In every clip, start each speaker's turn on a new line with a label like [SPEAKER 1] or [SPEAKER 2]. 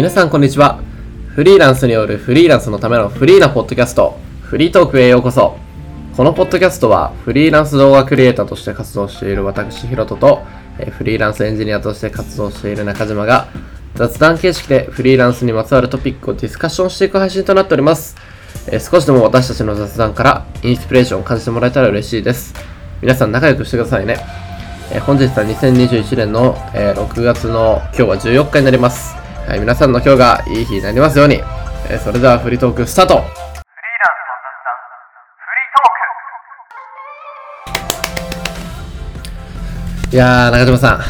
[SPEAKER 1] 皆さんこんにちは。フリーランスによるフリーランスのためのフリーなポッドキャスト、フリートークへようこそ。このポッドキャストはフリーランス動画クリエイターとして活動している私ヒロトと、えフリーランスエンジニアとして活動している中島が雑談形式でフリーランスにまつわるトピックをディスカッションしていく配信となっております。え少しでも私たちの雑談からインスピレーションを感じてもらえたら嬉しいです。皆さん仲良くしてくださいね。え本日は2021年の、え6月の今日は14日になります。はい、皆さんの今日がいい日になりますように。えーそれではフリートークスタートいやー、中島さん。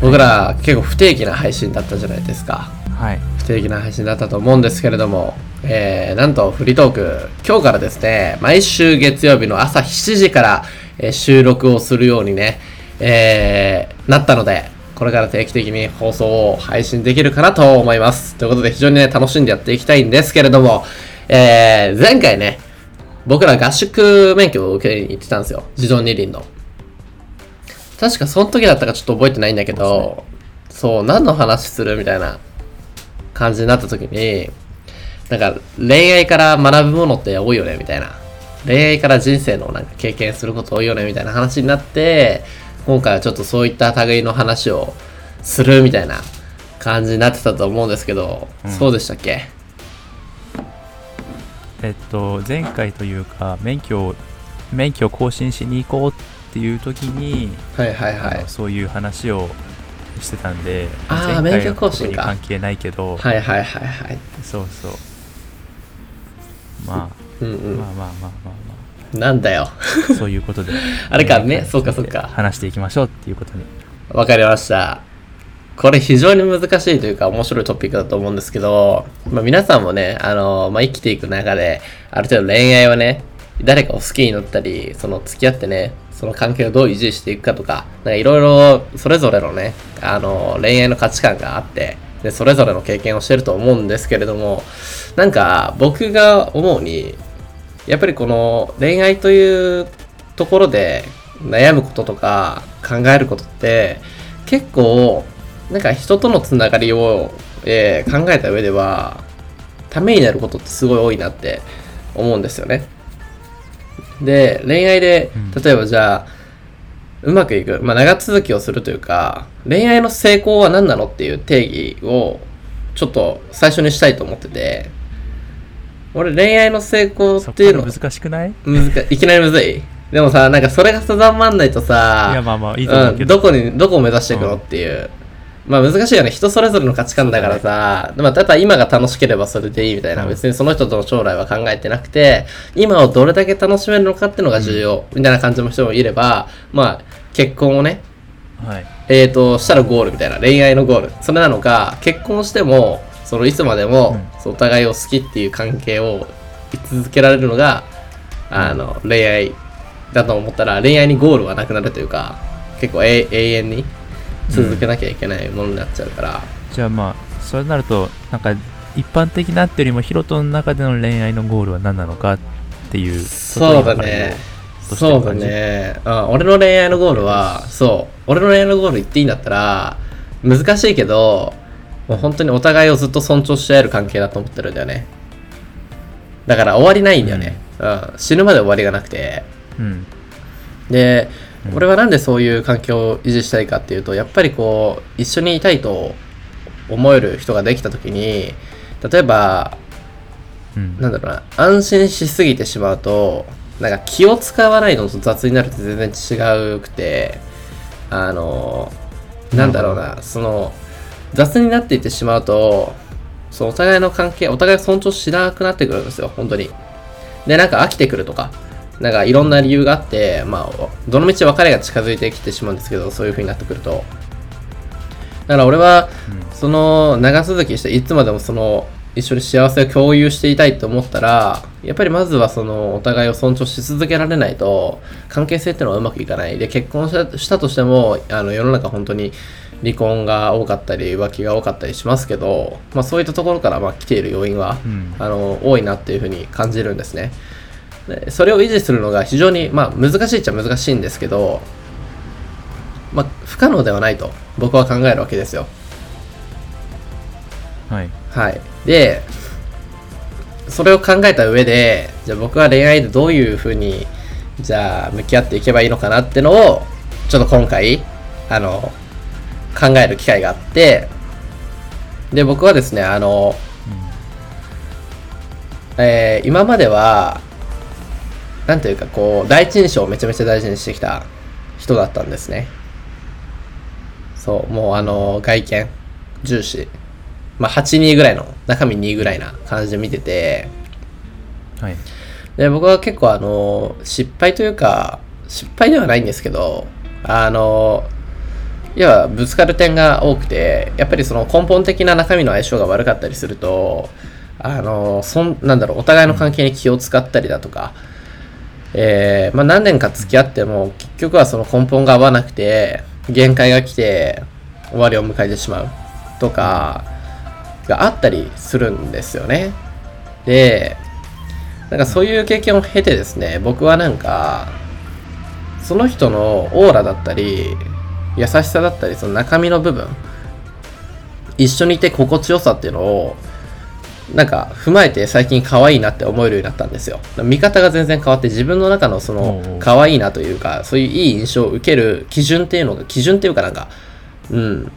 [SPEAKER 1] 僕ら結構不定期な配信だったじゃないですか。
[SPEAKER 2] はい。
[SPEAKER 1] 不定期な配信だったと思うんですけれども、えー、なんとフリートーク、今日からですね、毎週月曜日の朝7時から、えー収録をするようにね、えー、なったので、これから定期的に放送を配信できるかなと思います。ということで非常にね、楽しんでやっていきたいんですけれども、えー、前回ね、僕ら合宿免許を受けに行ってたんですよ。自動二輪の。確かその時だったかちょっと覚えてないんだけど、そう、何の話するみたいな感じになった時に、なんか恋愛から学ぶものって多いよねみたいな。恋愛から人生のなんか経験すること多いよねみたいな話になって、今回はちょっとそういった類の話をするみたいな感じになってたと思うんですけど、
[SPEAKER 2] うん
[SPEAKER 1] そうでしたっけ？
[SPEAKER 2] えっと、前回というか、免許を、免許を更新しに行こうっていう時に、
[SPEAKER 1] はいはいはい。
[SPEAKER 2] そういう話をしてたんで、
[SPEAKER 1] あー
[SPEAKER 2] 前回は
[SPEAKER 1] 免許更新
[SPEAKER 2] 関係ないけど、
[SPEAKER 1] はいはいはいはい。
[SPEAKER 2] そうそう。ま
[SPEAKER 1] うんう
[SPEAKER 2] あ、
[SPEAKER 1] ん
[SPEAKER 2] まあ。まあまあまあま
[SPEAKER 1] なんだよ。
[SPEAKER 2] あ、そういうことで。
[SPEAKER 1] あれかね
[SPEAKER 2] 前回
[SPEAKER 1] そうかそうか
[SPEAKER 2] 話していきましょうっていうことに。
[SPEAKER 1] わかりました。これ非常に難しいというか面白いトピックだと思うんですけど、まあ、皆さんもね、あのまあ、生きていく中で、ある程度恋愛はね、誰かを好きになったり、その付き合ってね、その関係をどう維持していくかとかいろいろそれぞれのね、あの恋愛の価値観があって、で、それぞれの経験をしてると思うんですけれども、なんか僕が思うに、やっぱりこの恋愛というところで悩むこととか考えることって結構なんか人とのつながりを、えー考えた上ではためになることってすごい多いなって思うんですよね。で恋愛で
[SPEAKER 2] うん
[SPEAKER 1] 例えばじゃあうまくいく、まあ、長続きをするというか恋愛の成功は何なのっていう定義をちょっと最初にしたいと思ってて俺恋愛の成功
[SPEAKER 2] そ
[SPEAKER 1] っていうの
[SPEAKER 2] 難しくない？い
[SPEAKER 1] 難かい。きなりむずい。でもさなんかそれが定まんないとさ
[SPEAKER 2] や、まあまあ、いいと思う
[SPEAKER 1] うん、
[SPEAKER 2] けど。
[SPEAKER 1] どこにどこを目指していくのっていう、まあ難しいよね。人それぞれの価値観だからさ、まあ、ただ今が楽しければそれでいいみたいな、
[SPEAKER 2] うん。
[SPEAKER 1] 別にその人との将来は考えてなくて今をどれだけ楽しめるのかっていうのが重要、みたいな感じの人もいればまあ結婚をね
[SPEAKER 2] はい。
[SPEAKER 1] えー、としたらゴールみたいな。恋愛のゴール。それなのか結婚してもそのいつまでも、お互いを好きっていう関係を居続けられるのがあの恋愛だと思ったら恋愛にゴールはなくなるというか結構永永遠に続けなきゃいけないものになっちゃうから、
[SPEAKER 2] じゃあまあ、そうなると、なんか、一般的なってよりも、ヒロトの中での恋愛のゴールは何なのかっていう。
[SPEAKER 1] そうだね。そうだね。あ俺の恋愛のゴールはそう。俺の恋愛のゴール言っていいんだったら難しいけどもう本当にお互いをずっと尊重し合える関係だと思ってるんだよね。だから終わりないんだよね、うん。死ぬまで終わりがなくて。
[SPEAKER 2] うん。
[SPEAKER 1] で、
[SPEAKER 2] うん。
[SPEAKER 1] 俺はなんでそういう環境を維持したいかっていうとやっぱりこう一緒にいたいと思える人ができた時に例えば
[SPEAKER 2] うん。
[SPEAKER 1] なんだろうな安心しすぎてしまうとなんか気を使わないのと雑になるって全然違うくてあのなんだろうなその雑になっていってしまうとそうお互いの関係お互いを尊重しなくなってくるんですよ本当に。でなんか飽きてくるとかなんかいろんな理由があってまあどのみち別れが近づいてきてしまうんですけどそういう風になってくると。だから俺はその長続きしていつまでもその一緒に幸せを共有していたいと思ったらやっぱりまずはそのお互いを尊重し続けられないと関係性っていうのはうまくいかない。で結婚したしたとしてもあの世の中本当に離婚が多かったり浮気が多かったりしますけど、まあ、そういったところからまあ来ている要因は、
[SPEAKER 2] うん
[SPEAKER 1] あの多いなっていうふうに感じるんですねでそれを維持するのが非常に、まあ、難しいっちゃ難しいんですけどまあ、不可能ではないと僕は考えるわけですよ。
[SPEAKER 2] はい。
[SPEAKER 1] はい。で、それを考えた上で、じゃあ僕は恋愛でどういうふうに、じゃあ向き合っていけばいいのかなってのを、ちょっと今回、あの、考える機会があって、で、僕はですね、あの、えー今までは、なんていうかこう、第一印象をめちゃめちゃ大事にしてきた人だったんですね。そう、もうあの、外見、重視。まあ、8、2ぐらいの、中身2ぐらいな感じで見てて、
[SPEAKER 2] はい。
[SPEAKER 1] で、僕は結構あの、失敗というか、失敗ではないんですけど、あの、要はぶつかる点が多くて、やっぱりその根本的な中身の相性が悪かったりすると、あの、そん、なんだろう、お互いの関係に気を使ったりだとか、えーまあ、何年か付き合っても、結局はその根本が合わなくて、限界が来て、終わりを迎えてしまうとか、があったりするんですよね。で、なんかそういう経験を経てですね、僕はなんか、その人のオーラだったり、優しさだったり、その中身の部分、一緒にいて心地よさっていうのを、なんか踏まえて最近可愛いなって思えるようになったんですよ。見方が全然変わって自分の中のその可愛いなというか、そういういい印象を受ける基準っていうのが、基準っていうかなんか、うん、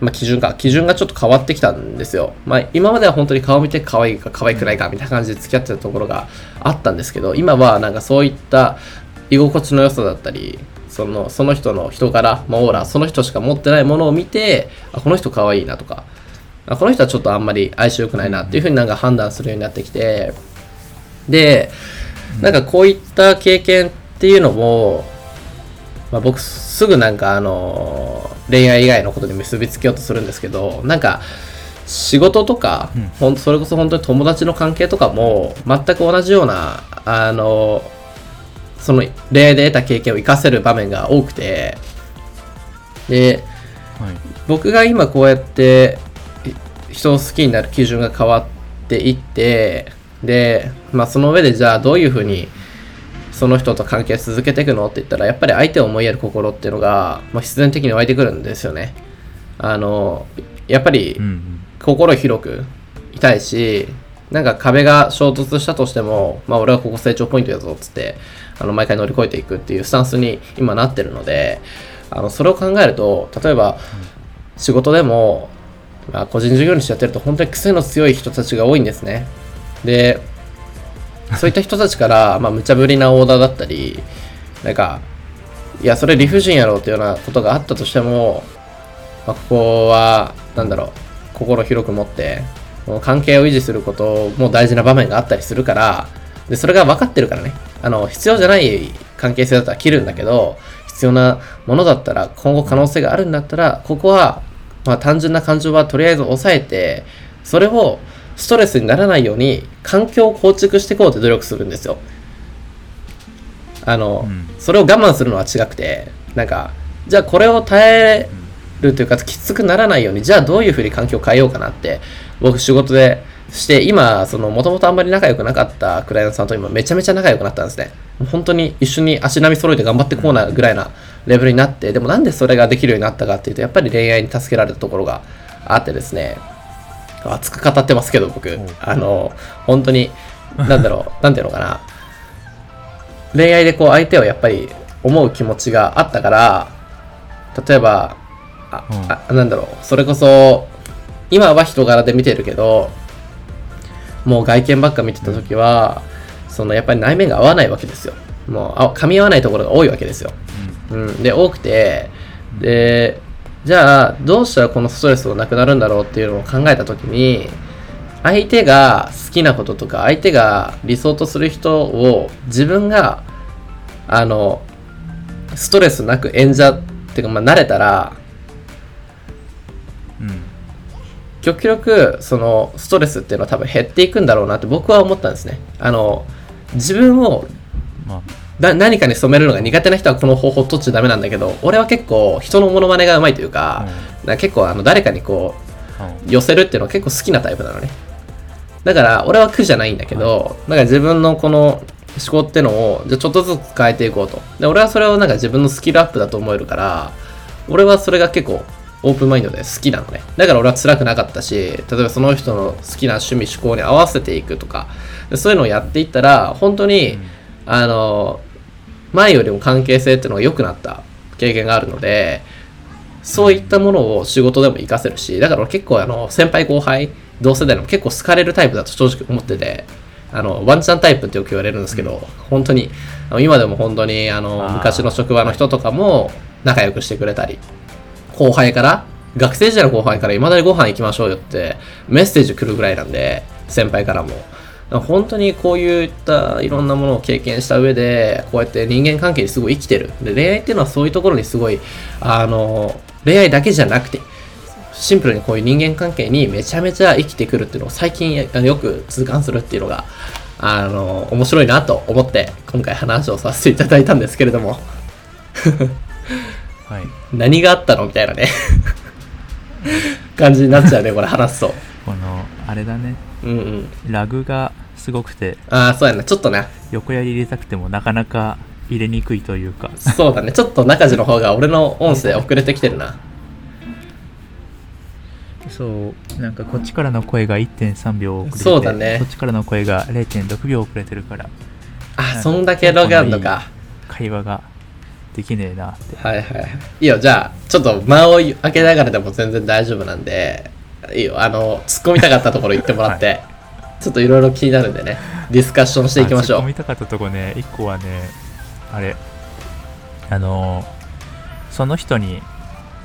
[SPEAKER 1] まあ基準か、基準がちょっと変わってきたんですよ。まあ今までは本当に顔見て可愛いか可愛くないかみたいな感じで付き合ってたところがあったんですけど、今はなんかそういった居心地の良さだったり、そのその人の人柄、まあ、オーラ、その人しか持ってないものを見て、あ、この人可愛いなとか、あこの人はちょっとあんまり相性良くないなっていうふうになんか判断するようになってきて、で、なんかこういった経験っていうのも、まあ、僕すぐなんかあの恋愛以外のことに結びつけようとするんですけどなんか仕事とか、
[SPEAKER 2] うん
[SPEAKER 1] それこそ本当に友達の関係とかも全く同じようなあのその恋愛で得た経験を生かせる場面が多くてで
[SPEAKER 2] はい。
[SPEAKER 1] 僕が今こうやってい人を好きになる基準が変わっていってで、まあ、その上でじゃあどういうふうにその人と関係続けていくのって言ったらやっぱり相手を思いやる心っていうのが、まあ、必然的に湧いてくるんですよね。あのやっぱり。心広くいたいしなんか壁が衝突したとしても、まあ、俺はここ成長ポイントやぞっつってあの毎回乗り越えていくっていうスタンスに今なってるのであのそれを考えると例えば仕事でも、まあ、個人事業主やってると本当に癖の強い人たちが多いんですね。でそういった人たちから、まあ、無茶ぶりなオーダーだったりなんかいやそれ理不尽やろっていうようなことがあったとしても、まあ、ここはなんだろう心広く持って関係を維持することも大事な場面があったりするからでそれが分かってるからね。あの必要じゃない関係性だったら切るんだけど必要なものだったら今後可能性があるんだったらここは、まあ、単純な感情はとりあえず抑えてそれをストレスにならないように環境を構築していこうって努力するんですよ。あの、
[SPEAKER 2] うん。
[SPEAKER 1] それを我慢するのは違くてなんかじゃあこれを耐えるというかきつくならないようにじゃあどういうふうに環境を変えようかなって僕仕事でして今そのもともとあんまり仲良くなかったクライアントさんと今めちゃめちゃ仲良くなったんですね。本当に一緒に足並み揃えて頑張ってこうなぐらいなレベルになってでもなんでそれができるようになったかっていうとやっぱり恋愛に助けられたところがあってですね。熱く語ってますけど僕。
[SPEAKER 2] お
[SPEAKER 1] あの本当になんだろう なんていうのかな。恋愛でこう相手をやっぱり思う気持ちがあったから例えばあ、あなんだろう。それこそ今は人柄で見てるけどもう外見ばっか見てた時は、そのやっぱり内面が合わないわけですよ。もうあ噛み合わないところが多いわけですよ、うん、で多くてでじゃあどうしたらこのストレスがなくなるんだろうっていうのを考えた時に相手が好きなこととか相手が理想とする人を自分があのストレスなく演者っていうかまあ慣れたら極力そのストレスっていうのは多分減っていくんだろうなって僕は思ったんですね。あの自分を何かに染めるのが苦手な人はこの方法取っちゃダメなんだけど俺は結構人のモノマネがうまいというか,、結構あの誰かにこ
[SPEAKER 2] あ
[SPEAKER 1] う寄せるっていうのは結構好きなタイプなのね。だから俺は苦じゃないんだけど、だから自分のこの思考ってのをじゃあちょっとずつ変えていこうと。で俺はそれをなんか自分のスキルアップだと思えるから俺はそれが結構オープンマインドで好きなのね。だから俺は辛くなかったし、例えばその人の好きな趣味嗜好に合わせていくとか、そういうのをやっていったら、本当に、あの、前よりも関係性っていうのが良くなった経験があるので、そういったものを仕事でも活かせるし、だから俺結構あの、先輩後輩、同世代の結構好かれるタイプだと正直思ってて、あの、ワンチャンタイプってよく言われるんですけど、本当に、今でも本当に、あの、昔の職場の人とかも仲良くしてくれたり、後輩から、学生時代の後輩から今だにご飯行きましょうよってメッセージ来るぐらいなんで、先輩からも。本当にこういったいろんなものを経験した上で、こうやって人間関係にすごい生きてる。で、恋愛っていうのはそういうところにすごい、あの、恋愛だけじゃなくて、シンプルにこういう人間関係にめちゃめちゃ生きてくるっていうのを最近よく痛感するっていうのが、あの、面白いなと思って今回話をさせていただいたんですけれども、
[SPEAKER 2] はい。
[SPEAKER 1] 何があったの？みたいなね、感じになっちゃうね、これ話すと。
[SPEAKER 2] このあれだね。
[SPEAKER 1] うんうん。
[SPEAKER 2] ラグがすごくて。
[SPEAKER 1] ああ、そうやな、ちょっとね、
[SPEAKER 2] 横やり入れたくてもなかなか入れにくいというか。
[SPEAKER 1] そうだね、ちょっと中地の方が俺の音声遅れてきてるな。
[SPEAKER 2] そう。なんかこっちからの声が1.3秒遅れて
[SPEAKER 1] そうだね。
[SPEAKER 2] こっちからの声が0.6秒遅れてるから。
[SPEAKER 1] あ、そんだけログあんのか。
[SPEAKER 2] 会話ができねえなって
[SPEAKER 1] はいはいはい。いいよ、じゃあ、ちょっと間を開けながらでも全然大丈夫なんで、いいよ、あの、突っ込みたかったところ言ってもらって、ちょっといろいろ気になるんでね、ディスカッションしていきましょう。
[SPEAKER 2] あ突っ込みたかったとこね1個はねあれあのその人に、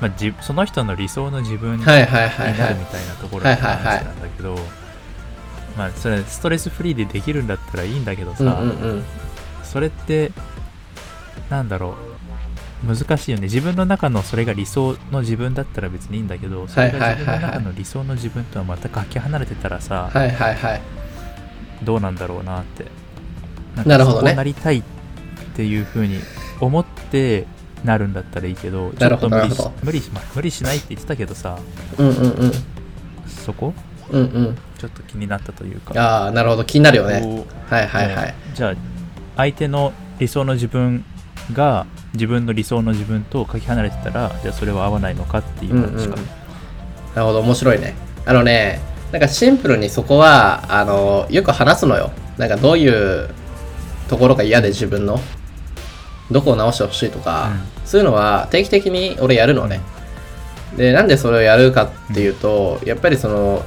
[SPEAKER 2] まあ、じその人の理想の自分になる
[SPEAKER 1] はいはいはいはい。
[SPEAKER 2] みたいなところの
[SPEAKER 1] はいはいはい
[SPEAKER 2] 話なんだけど、まあそれストレスフリーでできるんだったらいいんだけどさ、
[SPEAKER 1] うんうんうん。
[SPEAKER 2] それってなんだろう難しいよね自分の中のそれが理想の自分だったら別にいいんだけどそれが自分の中の理想の自分とはまたかけ離れてたらさ、
[SPEAKER 1] はいはいはい。
[SPEAKER 2] どうなんだろうなって
[SPEAKER 1] なるほどね
[SPEAKER 2] なりたいっていう風に思ってなるんだったらいいけどちょっと無理し無理し,、まあ、無理しないって言ってたけどさ
[SPEAKER 1] うんうんうん。
[SPEAKER 2] そこ？
[SPEAKER 1] うんうん。
[SPEAKER 2] ちょっと気になったというか
[SPEAKER 1] ああ、なるほど、気になるよね。はいはいはい。
[SPEAKER 2] ねじゃあ相手の理想の自分が自分の理想の自分とかけ離れてたらじゃあそれは合わないのかっていう
[SPEAKER 1] うんうん。
[SPEAKER 2] 話か、
[SPEAKER 1] なるほど、面白いね。あのね、なんかシンプルにそこは、あの、よく話すのよ。なんかどういうところが嫌で自分の、どこを直してほしいとか、そういうのは定期的に俺やるのね。で、なんでそれをやるかっていうと、やっぱりその、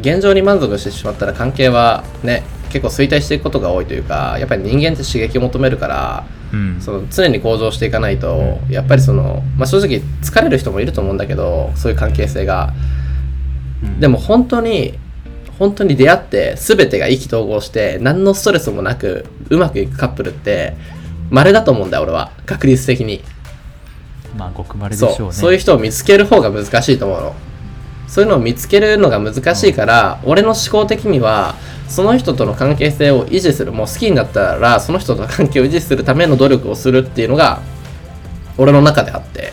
[SPEAKER 1] 現状に満足してしまったら関係はね、結構衰退していくことが多いというか、やっぱり人間って刺激を求めるから、
[SPEAKER 2] うん。
[SPEAKER 1] その常に向上していかないと、やっぱりその、まあ、正直疲れる人もいると思うんだけどそういう関係性が。
[SPEAKER 2] うん。
[SPEAKER 1] でも本当に本当に出会って全てが意気投合して何のストレスもなくうまくいくカップルって稀だと思うんだよ俺は。確率的に。
[SPEAKER 2] まあごくまれでしょうね。
[SPEAKER 1] そう。そういう人を見つける方が難しいと思うの。そういうのを見つけるのが難しいから、俺の思考的にはその人との関係性を維持するもう好きになったらその人との関係を維持するための努力をするっていうのが俺の中であって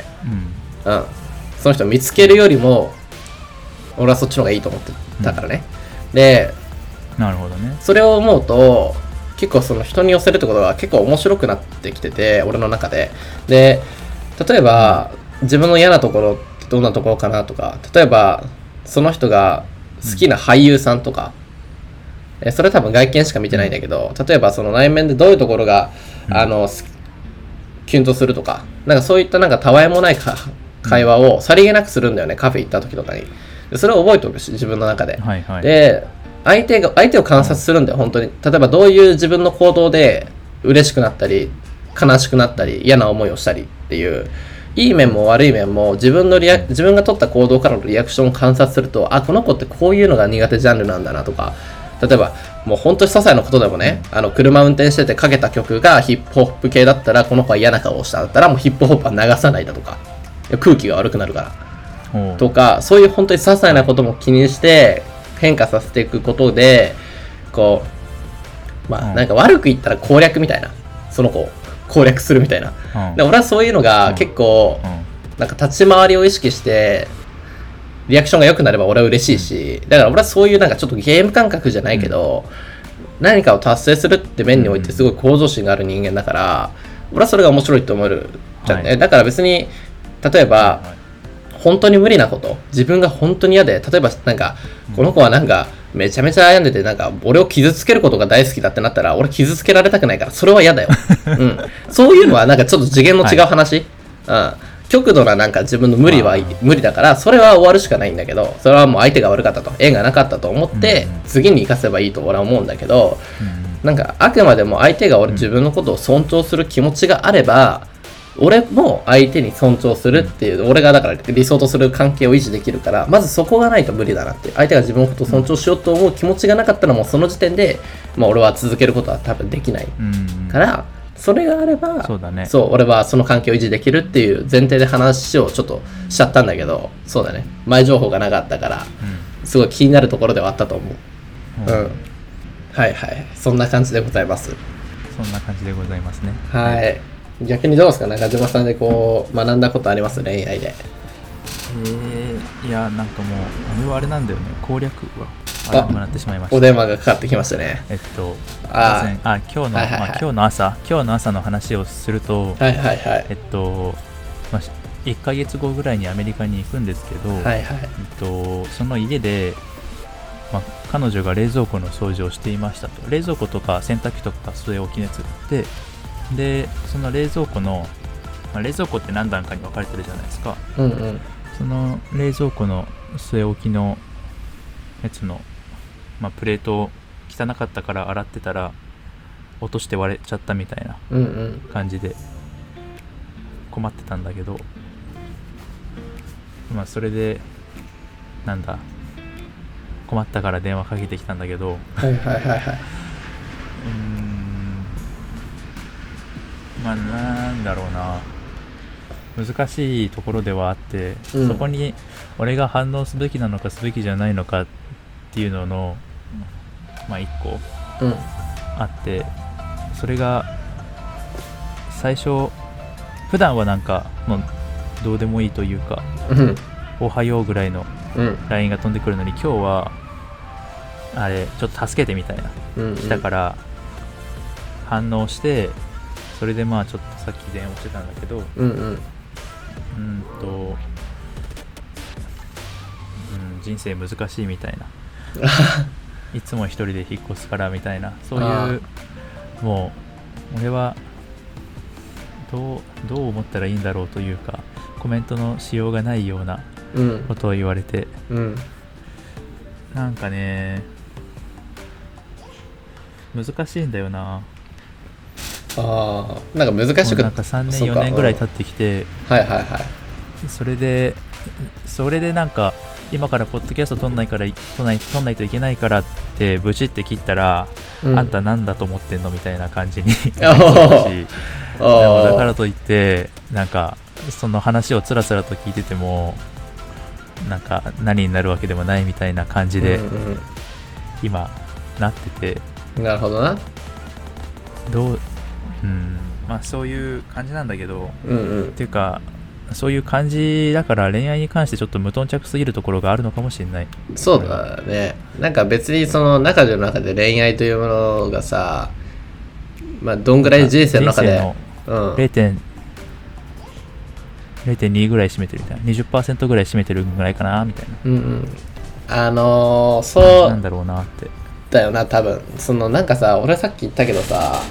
[SPEAKER 2] うん。
[SPEAKER 1] うん、その人を見つけるよりも俺はそっちの方がいいと思ってたからね、で
[SPEAKER 2] なるほどね。
[SPEAKER 1] それを思うと結構その人に寄せるってことが結構面白くなってきてて俺の中で。で例えば自分の嫌なところってどんなところかなとか例えばその人が好きな俳優さんとか、えそれ多分外見しか見てないんだけど例えばその内面でどういうところが、
[SPEAKER 2] うん。
[SPEAKER 1] あのすキュンとするとかなんかそういったなんかたわいもないか会話をさりげなくするんだよねカフェ行った時とかに。でそれを覚えておくし自分の中で。
[SPEAKER 2] はいはい。
[SPEAKER 1] で相手が相手を観察するんだよ本当に。例えばどういう自分の行動で嬉しくなったり悲しくなったり嫌な思いをしたりっていういい面も悪い面も自分のリア自分が取った行動からのリアクションを観察するとあこの子ってこういうのが苦手ジャンルなんだなとか例えばもう本当に些細なことでもねあの車運転しててかけた曲がヒップホップ系だったらこの子は嫌な顔をしただったらもうヒップホップは流さないだとか空気が悪くなるから。とかそういう本当に些細なことも気にして変化させていくことでこうま
[SPEAKER 2] うん。
[SPEAKER 1] あなんか悪く言ったら攻略みたいなその子を攻略するみたいな。
[SPEAKER 2] うん。
[SPEAKER 1] で俺はそういうのが結構
[SPEAKER 2] うん。
[SPEAKER 1] なんか立ち回りを意識してリアクションが良くなれば俺は嬉しいしだから俺はそういうなんかちょっとゲーム感覚じゃないけど、何かを達成するって面においてすごい向上心がある人間だから、俺はそれが面白いと思えるじゃんね、
[SPEAKER 2] はい。
[SPEAKER 1] だから別に例えば、本当に無理なこと自分が本当に嫌で例えばなんかこの子はなんかめちゃめちゃ悩んでてなんか俺を傷つけることが大好きだってなったら俺傷つけられたくないからそれは嫌だよ、うん、そういうのはなんかちょっと次元の違う話、はい、うん極度ななんか自分の無理は無理だからそれは終わるしかないんだけどそれはもう相手が悪かったと縁がなかったと思って次に生かせばいいと俺は思うんだけどなんかあくまでも相手が俺自分のことを尊重する気持ちがあれば俺も相手に尊重するっていう、俺がだから理想とする関係を維持できるから、まずそこがないと無理だなって相手が自分のことを尊重しようと思う気持ちがなかったらもうその時点で、まあ俺は続けることは多分できないから、それがあれば、
[SPEAKER 2] そうだね。
[SPEAKER 1] そう、俺はその関係を維持できるっていう前提で話をちょっとしちゃったんだけど、そうだね。前情報がなかったから、すごい気になるところではあったと思う。うん。はいはい。そんな感じでございます。
[SPEAKER 2] そんな感じでございますね。
[SPEAKER 1] はい。逆にどうですか？中島さんでこう学んだことあります？恋愛で
[SPEAKER 2] えー、いやなんかもう俺はあれなんだよね攻略はあもらってしまいました。
[SPEAKER 1] お電話がかかってきましたね。
[SPEAKER 2] えっとああ今日の、はいはいはい、まあ、今日の朝今日の朝の話をすると
[SPEAKER 1] はいはいはい。
[SPEAKER 2] えっと、まあ、1か月後ぐらいにアメリカに行くんですけど、はいはい。えっと、その家で、まあ、彼女が冷蔵庫の掃除をしていましたと。冷蔵庫とか洗濯機とか据え置きのやつがあってでその冷蔵庫の、まあ、冷蔵庫って何段かに分かれてるじゃないですか、
[SPEAKER 1] うんうん、
[SPEAKER 2] その冷蔵庫の据え置きのやつの、まあ、プレート汚かったから洗ってたら落として割れちゃったみたいな感じで困ってたんだけど、まあそれでなんだ困ったから電話かけてきたんだけど
[SPEAKER 1] はいはいはいはい。
[SPEAKER 2] うんまあなんだろうな。難しいところではあって、うん、そこに俺が反応すべきなのかすべきじゃないのかっていうののまあ一個あって、うん、それが最初普段はなんかもうどうでもいいというか、うん、おはようぐらいの LINE が飛んでくるのに、今日はあれちょっと助けてみたいな、うんうん、来たから反応してそれでまあちょっとさっき電話してたんだけど
[SPEAKER 1] うんうん。
[SPEAKER 2] うんと、うん、人生難しいみたいな いつも一人で引っ越すからみたいなそういうもう俺はどうどう思ったらいいんだろうというかコメントのしようがないようなことを言われて、
[SPEAKER 1] うん、
[SPEAKER 2] なんかね難しいんだよな。
[SPEAKER 1] ああなんか難しく
[SPEAKER 2] なんか3年4年ぐらい経ってきて
[SPEAKER 1] はいはいはい。
[SPEAKER 2] それでそれでなんか今からポッドキャスト撮んないから撮んない撮んないといけないからってブチって切ったら、うん、あんたなんだと思ってんのみたいな感じになりそうし。だからといってなんかその話をつらつらと聞いててもなんか何になるわけでもないみたいな感じで、今なってて。
[SPEAKER 1] なるほどな。
[SPEAKER 2] どううん。まあそういう感じなんだけど、
[SPEAKER 1] うんうん、
[SPEAKER 2] っていうかそういう感じだから恋愛に関してちょっと無頓着すぎるところがあるのかもしれない。
[SPEAKER 1] そうだね。なんか別にその中の中で恋愛というものがさまあどんぐらい人生の中で
[SPEAKER 2] うん、0.2ぐらい占めてるみたいな。20%ぐらい占めてるぐらいかなみたいな。
[SPEAKER 1] うんうん。あのー、そう
[SPEAKER 2] なんだろうなって。
[SPEAKER 1] だよな多分。そのなんかさ俺さっき言ったけどさ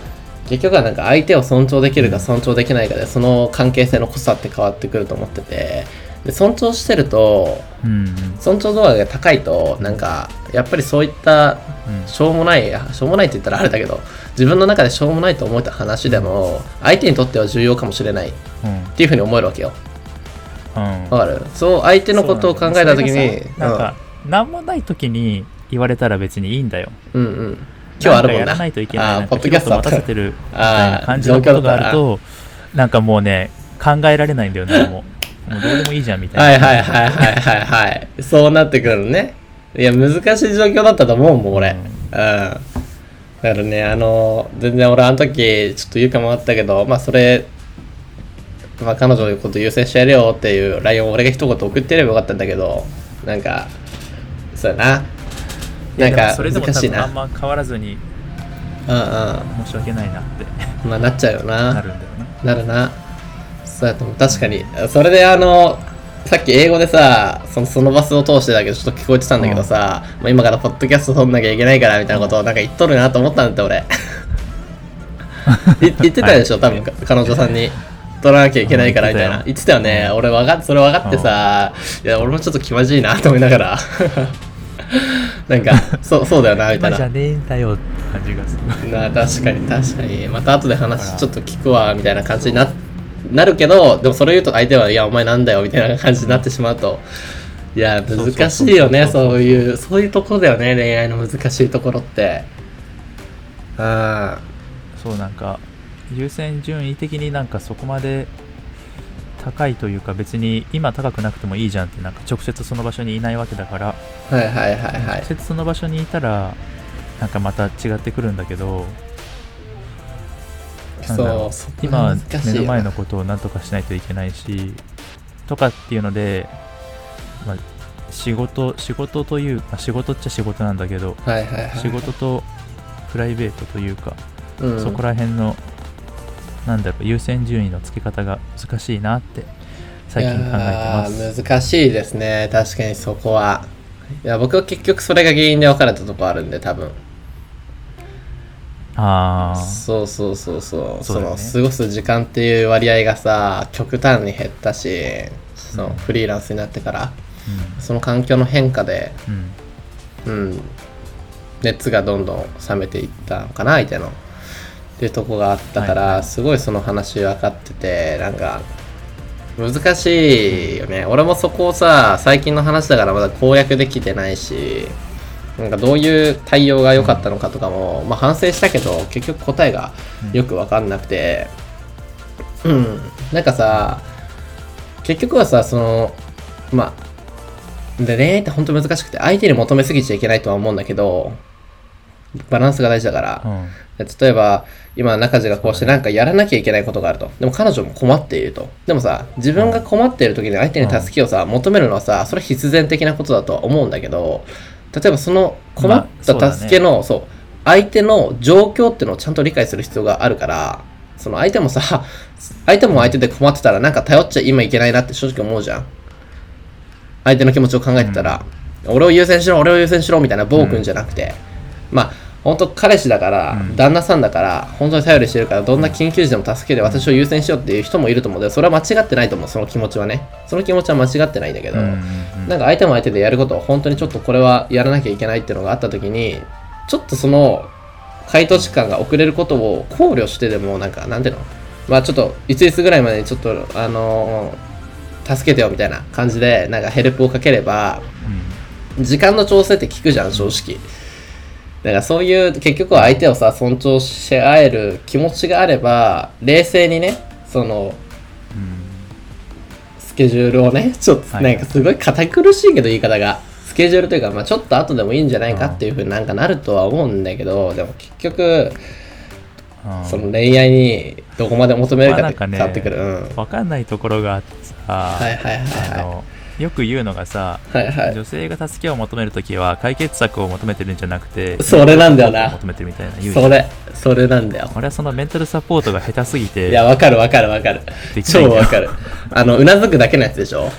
[SPEAKER 1] 結局はなんか相手を尊重できるか尊重できないかでその関係性の濃さって変わってくると思ってて。で尊重してると、
[SPEAKER 2] うん、
[SPEAKER 1] 尊重度合いが高いとなんかやっぱりそういったしょうもない、しょうもないって言ったらあれだけど自分の中でしょうもないと思えた話でも相手にとっては重要かもしれないっていうふうに思えるわけよ。
[SPEAKER 2] わ、うん、
[SPEAKER 1] かる？そう相手のことを考えた時に、
[SPEAKER 2] なんか、何もない時に言われたら別にいいんだよ。
[SPEAKER 1] うんうん今日あるもんな。
[SPEAKER 2] ないといけない。ポッドキャスト待たせてるみたいな感じのことがあると、なんかもうね、考えられないんだよね、もう。もうどうでもいいじゃんみた
[SPEAKER 1] いな。はいはいはいはいはいはい。そうなってくるね。いや、難しい状況だったと思うもん、俺。うん。うん、だからね、あの、全然俺あの時、ちょっと言うかもあったけど、まあそれ、まあ彼女のこと優先してやるよっていう LINE を俺が一言送ってればよかったんだけど、なんか、そうやな。なんか
[SPEAKER 2] それでも多分あんま変わらずに
[SPEAKER 1] うんうん。
[SPEAKER 2] 申し訳ないなって。
[SPEAKER 1] まあなっちゃうよな。
[SPEAKER 2] なるんだよね。
[SPEAKER 1] なるな。そうやと思う。確かに。それであのさっき英語でさそのそのバスを通してだけどちょっと聞こえてたんだけどさ、まあ、今からポッドキャスト撮んなきゃいけないからみたいなことをなんか言っとるなと思ったんだって俺。言言ってたでしょ？多分彼女さんに。撮らなきゃいけないからみたいな。言ってたよね。俺分かってそれ分かってさいや俺もちょっと気まじいなと思いながら なんかそうそうだよなみたいな。
[SPEAKER 2] じゃねえんだよって感じがする。
[SPEAKER 1] な確かに確かに。また後で話ちょっと聞くわみたいな感じにななるけどでもそれ言うと相手はいやお前なんだよみたいな感じになってしまうと。いや難しいよねそういうそういうところだよね恋愛の難しいところって。あ
[SPEAKER 2] そうなんか優先順位的になんかそこまで高いというか別に今高くなくてもいいじゃんってなんか直接その場所にいないわけだから
[SPEAKER 1] はいはいはいはい。
[SPEAKER 2] 直接その場所にいたらなんかまた違ってくるんだけどなんだろ
[SPEAKER 1] そう
[SPEAKER 2] 今は
[SPEAKER 1] 難しいよ
[SPEAKER 2] 目の前のことを何とかしないといけないしとかっていうので、まあ、仕事仕事という、まあ、仕事っちゃ仕事なんだけど
[SPEAKER 1] はいはいはい。
[SPEAKER 2] 仕事とプライベートというか、
[SPEAKER 1] うん。
[SPEAKER 2] そこら辺のなんだろう優先順位の付け方が難しいなって最近考えてます。
[SPEAKER 1] 難しいですね。確かにそこは。いや僕は結局それが原因で別れたとこあるんで多分。
[SPEAKER 2] ああ
[SPEAKER 1] そうそうそうそう。そ
[SPEAKER 2] ね。
[SPEAKER 1] の過ごす時間っていう割合がさ極端に減ったしその
[SPEAKER 2] うん。
[SPEAKER 1] フリーランスになってからその環境の変化で
[SPEAKER 2] うんうん。
[SPEAKER 1] うん。熱がどんどん冷めていったのかな相手のっていうとこがあったから、すごいその話分かっててなんか難しいよね、俺もそこをさ最近の話だからまだ公約できてないしなんかどういう対応が良かったのかとかも、まあ、反省したけど結局答えがよく分かんなくてうん。なんかさ結局はさそのまあで恋愛って本当難しくて相手に求めすぎちゃいけないとは思うんだけどバランスが大事だから、
[SPEAKER 2] うん。
[SPEAKER 1] で例えば今中地がこうしてなんかやらなきゃいけないことがあると。でも彼女も困っていると。でもさ自分が困っている時に相手に助けをさ求めるのはさそれは必然的なことだとは思うんだけど例えばその困った助けの、そう相手の状況っていうのをちゃんと理解する必要があるからその相手もさ 相手も相手で困ってたらなんか頼っちゃ今いけないなって正直思うじゃん。相手の気持ちを考えてたら、俺を優先しろ俺を優先しろみたいな暴君じゃなくて、まあ本当彼氏だから、
[SPEAKER 2] うん。
[SPEAKER 1] 旦那さんだから本当に頼りしてるからどんな緊急時でも助けて私を優先しようっていう人もいると思う。でそれは間違ってないと思うその気持ちはね。その気持ちは間違ってないんだけど、なんか相手も相手でやることを本当にちょっとこれはやらなきゃいけないっていうのがあった時にちょっとその回答時間が遅れることを考慮してでもなんかなんていうの？まあちょっといついつぐらいまでにちょっとあの助けてよみたいな感じでなんかヘルプをかければ時間の調整って効くじゃん正直だからそういう結局は相手をさ尊重し合える気持ちがあれば冷静にねその
[SPEAKER 2] うん。
[SPEAKER 1] スケジュールをねちょっと
[SPEAKER 2] はい
[SPEAKER 1] なんかすごい堅苦しいけど言い方が。スケジュールというか、まあ、ちょっと後でもいいんじゃないかっていうふうになんかなるとは思うんだけどでも結局
[SPEAKER 2] うん。
[SPEAKER 1] その恋愛にどこまで求めるかって変わってくる、うん。
[SPEAKER 2] 分かんないところがあってさ、
[SPEAKER 1] はいはいはいはい
[SPEAKER 2] よく言うのがさ、
[SPEAKER 1] はいはい。
[SPEAKER 2] 女性が助けを求めるときは解決策を求めてるんじゃなくて
[SPEAKER 1] それなんだよな。
[SPEAKER 2] 求めてるみたいな言う
[SPEAKER 1] それそれなんだよ。
[SPEAKER 2] 俺はそのメンタルサポートが下手すぎて
[SPEAKER 1] いやわかるわかるわかる。超わかる。あのうなずくだけのやつでしょ。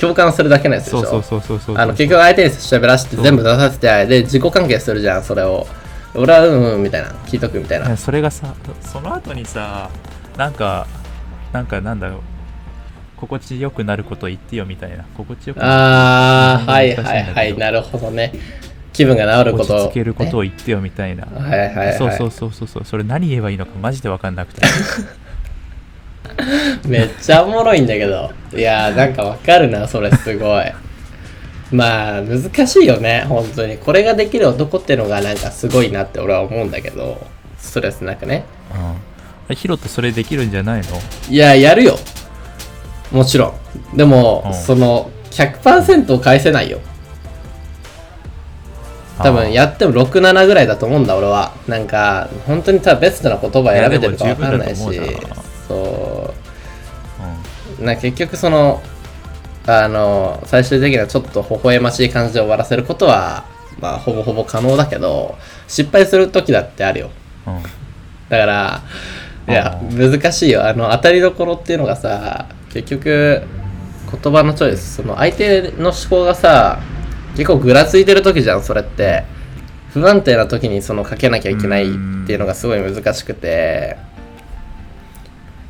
[SPEAKER 1] 共感するだけのやつでしょ。
[SPEAKER 2] そうそうそうそうそう
[SPEAKER 1] あの結局相手に喋らせて全部出させてで自己関係するじゃんそれを。俺はうんうんみたいな。聞いとくみたいな。
[SPEAKER 2] それがさその後にさなんかなんかなんだろう心地よくなること言ってよみたいな。心地よくな
[SPEAKER 1] あーはいはいはいなるほどね。気分が治ること
[SPEAKER 2] 落ち着けること
[SPEAKER 1] を、
[SPEAKER 2] を言ってよみたいな、
[SPEAKER 1] ねはいはいはい。
[SPEAKER 2] そうそうそうそうそう。それ何言えばいいのかマジで分かんなくて。
[SPEAKER 1] めっちゃおもろいんだけど。いやーなんかわかるなそれすごい。まあ難しいよね本当に。これができる男ってのがなんかすごいなって俺は思うんだけど。ストレスなくね。
[SPEAKER 2] うん。ヒロトそれできるんじゃないの？
[SPEAKER 1] いややるよもちろん。でも、
[SPEAKER 2] うん。
[SPEAKER 1] その100%を返せないよ。多分やっても67ぐらいだと思うんだ俺は。なんか本当に多分ベストな言葉選べてるか分かんないし
[SPEAKER 2] いやでも十分だと思う
[SPEAKER 1] う。な結局そのあの最終的にはちょっと微笑ましい感じで終わらせることはまあほぼほぼ可能だけど失敗する時だってあるよ。
[SPEAKER 2] うん。うん
[SPEAKER 1] だからいや難しいよ。あの当たりどころっていうのがさ結局言葉のチョイスその相手の思考がさ結構ぐらついてる時じゃんそれって。不安定な時にそのかけなきゃいけないっていうのがすごい難しくて。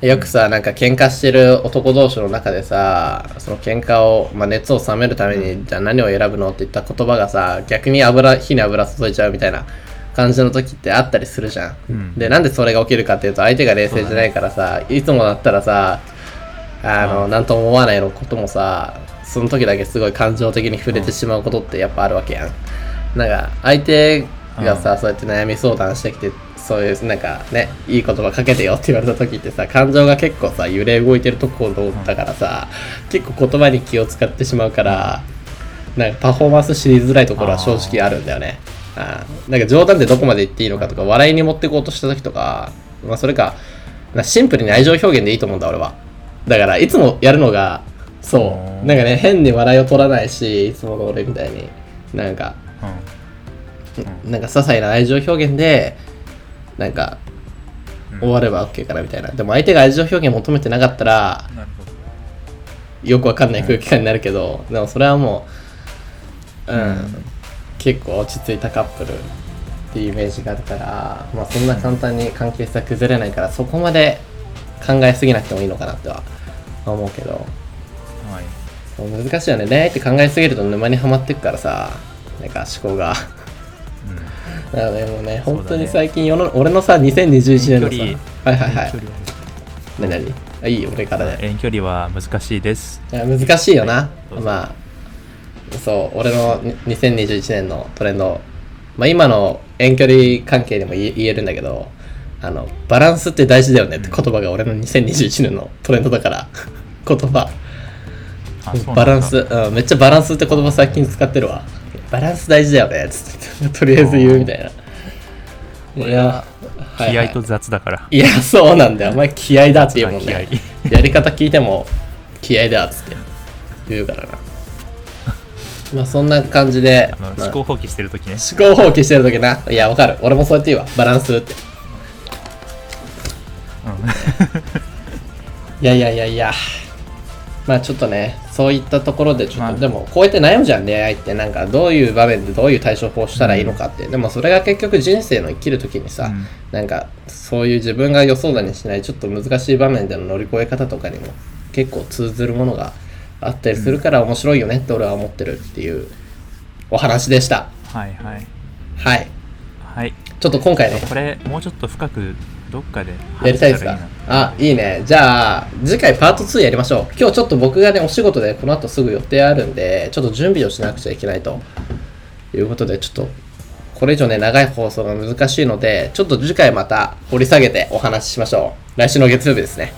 [SPEAKER 1] よくさなんか喧嘩してる男同士の中でさその喧嘩を、まあ、熱を冷めるためにじゃあ何を選ぶのって言った言葉がさ逆に油火に油注いちゃうみたいな感じの時ってあったりするじゃん、うん、でなんでそれが起きるかっていうと相手が冷静じゃないからさ、ね、いつもだったらさあの何とも思わないのこともさその時だけすごい感情的に触れてしまうことってやっぱあるわけやん。なんか相手がさそうやって悩み相談してきてそういうなんかねいい言葉かけてよって言われた時ってさ感情が結構さ揺れ動いてるところだからさ、結構言葉に気を使ってしまうからなんかパフォーマンスしづらいところは正直あるんだよね。あなんか冗談でどこまで言っていいのかとか笑いに持っていこうとした時とか、まあ、それかシンプルに愛情表現でいいと思うんだ俺はだからいつもやるのがそう。なんかね変に笑いを取らないしいつもの俺みたいになんか、うん、なんか些細な愛情表現でなんか終われば OK かなみたいな。でも相手が愛情表現求めてなかったらよくわかんない空気感になるけど、でもそれはもう、うん、うん、結構落ち着いたカップルっていうイメージがあるから、まあ、そんな簡単に関係性は崩れないからそこまで考えすぎなくてもいいのかなっては思うけど、はい、難しいよね。恋愛って考えすぎると沼にはまってくからさなんか思考が。だからでもね、本当に最近世の、俺のさ、2021年のさ、はいはいはい。何何？あいい俺からで。
[SPEAKER 2] 遠距離は難しいです。
[SPEAKER 1] いや、難しいよな。まあ、そう、俺の2021年のトレンド、まあ今の遠距離関係でも言えるんだけど、あの、バランスって大事だよねって言葉が俺の2021年のトレンドだから、言葉。バランス、うん、めっちゃバランスって言葉最近使ってるわ。バランス大事だよねつって。とりあえず言うみたいな。いや
[SPEAKER 2] 気合と雑だから、
[SPEAKER 1] いやそうなんだよ。お前気合だって言うもんね。やり方聞いても気合だっつって。言うからな。まあそんな感じで、
[SPEAKER 2] まあ、思考放棄してる時ね。
[SPEAKER 1] 思考放棄してる時な。いやわかる。俺もそうやって言うわ。バランスって、うん、いやいやいやいや。まあちょっとねそういったところでちょっと、まあ、でもこうやって悩むじゃん恋愛って。なんかどういう場面でどういう対処法したらいいのかって、うん、でもそれが結局人生の生きる時にさ、うん、なんかそういう自分が予想だにしないちょっと難しい場面での乗り越え方とかにも結構通ずるものがあったりするから面白いよねって俺は思ってるっていうお話でした、
[SPEAKER 2] はいはい。
[SPEAKER 1] はい、
[SPEAKER 2] はい、
[SPEAKER 1] ちょっと今回ね
[SPEAKER 2] これもうちょっと深くどっかで
[SPEAKER 1] やりたいですか？あいいね。じゃあ次回パート2やりましょう。今日ちょっと僕がねお仕事でこの後すぐ予定あるんでちょっと準備をしなくちゃいけないということでちょっとこれ以上ね長い放送が難しいのでちょっと次回また掘り下げてお話ししましょう。来週の月曜日ですね。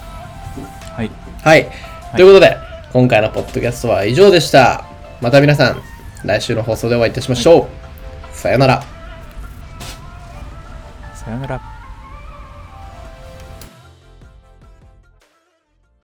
[SPEAKER 2] はい。
[SPEAKER 1] はい、はい、ということで今回のポッドキャストは以上でした。また皆さん来週の放送でお会いいたしましょう、はい、さよなら。
[SPEAKER 2] さよなら